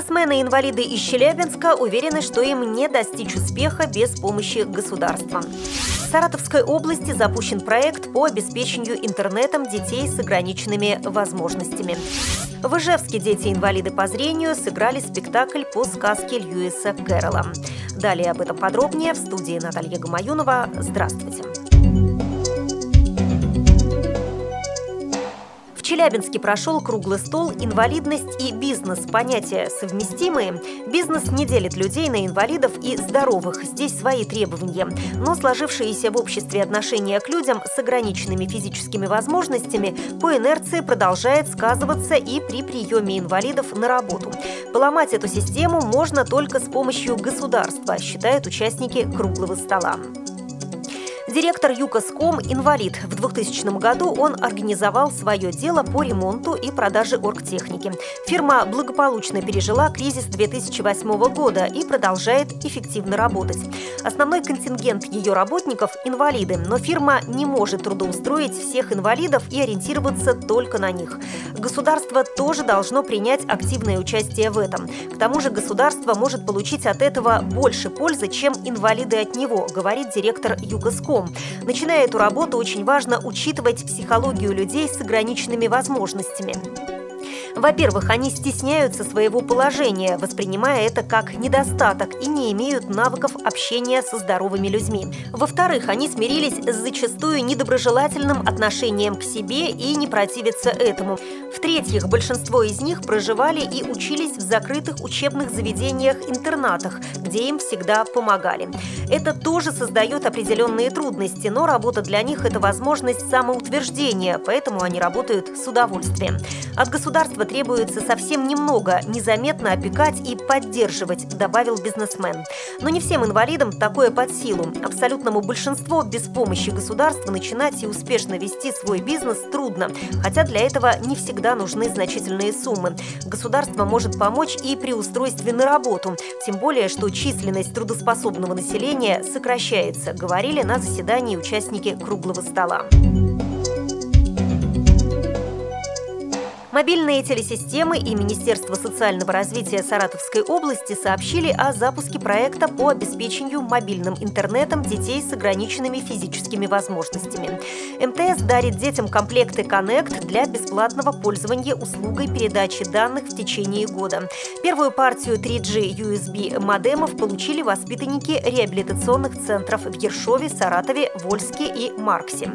Бизнесмены-инвалиды из Челябинска уверены, что им не достичь успеха без помощи государства. В Саратовской области запущен проект по обеспечению интернетом детей с ограниченными возможностями. В Ижевске дети-инвалиды по зрению сыграли спектакль по сказке Льюиса Кэрролла. Далее об этом подробнее в студии Наталья Гамаюнова. Здравствуйте. Челябинске прошел круглый стол «Инвалидность и бизнес. Понятия совместимые». Бизнес не делит людей на инвалидов и здоровых. Здесь свои требования. Но сложившиеся в обществе отношения к людям с ограниченными физическими возможностями по инерции продолжает сказываться и при приеме инвалидов на работу. Поломать эту систему можно только с помощью государства, считают участники круглого стола. Директор ЮКОСКОМ инвалид. В 2000 году он организовал свое дело по ремонту и продаже оргтехники. Фирма благополучно пережила кризис 2008 года и продолжает эффективно работать. Основной контингент ее работников – инвалиды, но фирма не может трудоустроить всех инвалидов и ориентироваться только на них. Государство тоже должно принять активное участие в этом. К тому же государство может получить от этого больше пользы, чем инвалиды от него, говорит директор ЮКОСКОМ языком. Начиная эту работу, очень важно учитывать психологию людей с ограниченными возможностями. Во-первых, они стесняются своего положения, воспринимая это как недостаток и не имеют навыков общения со здоровыми людьми. Во-вторых, они смирились с зачастую недоброжелательным отношением к себе и не противятся этому. В-третьих, большинство из них проживали и учились в закрытых учебных заведениях-интернатах, где им всегда помогали. Это тоже создает определенные трудности, но работа для них – это возможность самоутверждения, поэтому они работают с удовольствием. От государства требуется совсем немного – незаметно опекать и поддерживать, добавил бизнесмен. Но не всем инвалидам такое под силу. Абсолютному большинству без помощи государства начинать и успешно вести свой бизнес трудно, хотя для этого не всегда нужны значительные суммы. Государство может помочь и при устройстве на работу, тем более, что численность трудоспособного населения сокращается, говорили на заседании участники круглого стола. Мобильные телесистемы и Министерство социального развития Саратовской области сообщили о запуске проекта по обеспечению мобильным интернетом детей с ограниченными физическими возможностями. МТС дарит детям комплекты Connect для бесплатного пользования услугой передачи данных в течение года. Первую партию 3G USB модемов получили воспитанники реабилитационных центров в Ершове, Саратове, Вольске и Марксе.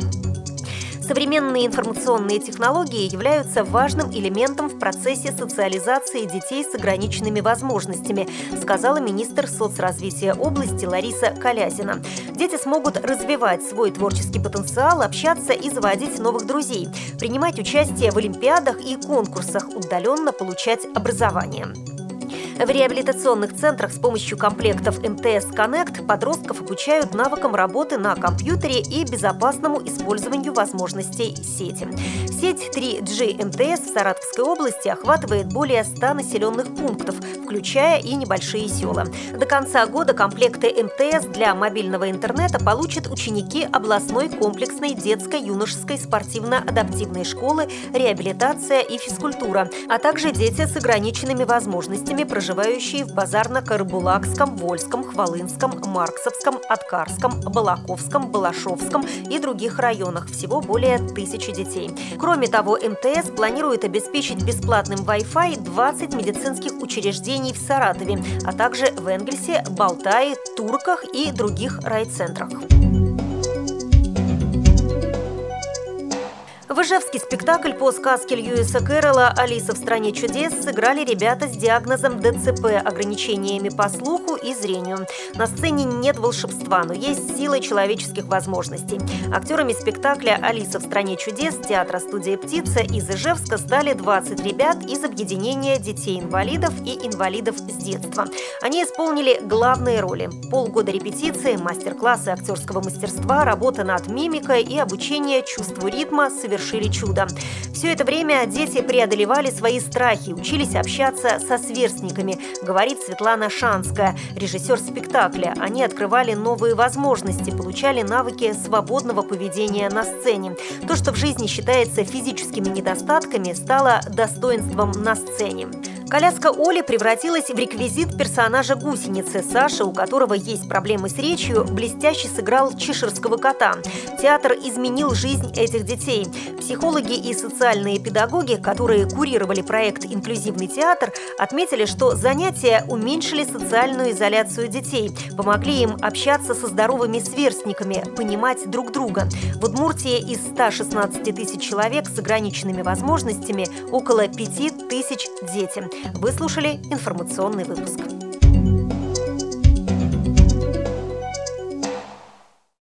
Современные информационные технологии являются важным элементом в процессе социализации детей с ограниченными возможностями, сказала министр соцразвития области Лариса Колязина. Дети смогут развивать свой творческий потенциал, общаться и заводить новых друзей, принимать участие в олимпиадах и конкурсах, удаленно получать образование. В реабилитационных центрах с помощью комплектов МТС Connect подростков обучают навыкам работы на компьютере и безопасному использованию возможностей сети. Сеть 3G МТС в Саратовской области охватывает более 100 населенных пунктов, включая и небольшие села. До конца года комплекты МТС для мобильного интернета получат ученики областной комплексной детско-юношеской спортивно-адаптивной школы «Реабилитация и физкультура», а также дети с ограниченными возможностями проживания проживающие в Базарно-Карбулакском, Вольском, Хвалынском, Марксовском, Откарском, Балаковском, Балашовском и других районах. Всего более тысячи детей. Кроме того, МТС планирует обеспечить бесплатным Wi-Fi 20 медицинских учреждений в Саратове, а также в Энгельсе, Балтае, Турках и других райцентрах. В Ижевский спектакль по сказке Льюиса Кэрролла «Алиса в стране чудес» сыграли ребята с диагнозом ДЦП, ограничениями по слуху и зрению. На сцене нет волшебства, но есть сила человеческих возможностей. Актерами спектакля «Алиса в стране чудес» театра студия «Птица» из Ижевска стали 20 ребят из объединения детей-инвалидов и инвалидов с детства. Они исполнили главные роли. Полгода репетиции, мастер-классы актерского мастерства, работа над мимикой и обучение чувству ритма совершенно совершили чудо. Все это время дети преодолевали свои страхи, учились общаться со сверстниками, говорит Светлана Шанская, режиссер спектакля. Они открывали новые возможности, получали навыки свободного поведения на сцене. То, что в жизни считается физическими недостатками, стало достоинством на сцене. Коляска Оли превратилась в реквизит персонажа гусеницы. Саша, у которого есть проблемы с речью, блестяще сыграл чеширского кота. Театр изменил жизнь этих детей. Психологи и социальные педагоги, которые курировали проект «Инклюзивный театр», отметили, что занятия уменьшили социальную изоляцию детей, помогли им общаться со здоровыми сверстниками, понимать друг друга. В Удмуртии из 116 тысяч человек с ограниченными возможностями около 5 тысяч дети. Вы слушали информационный выпуск.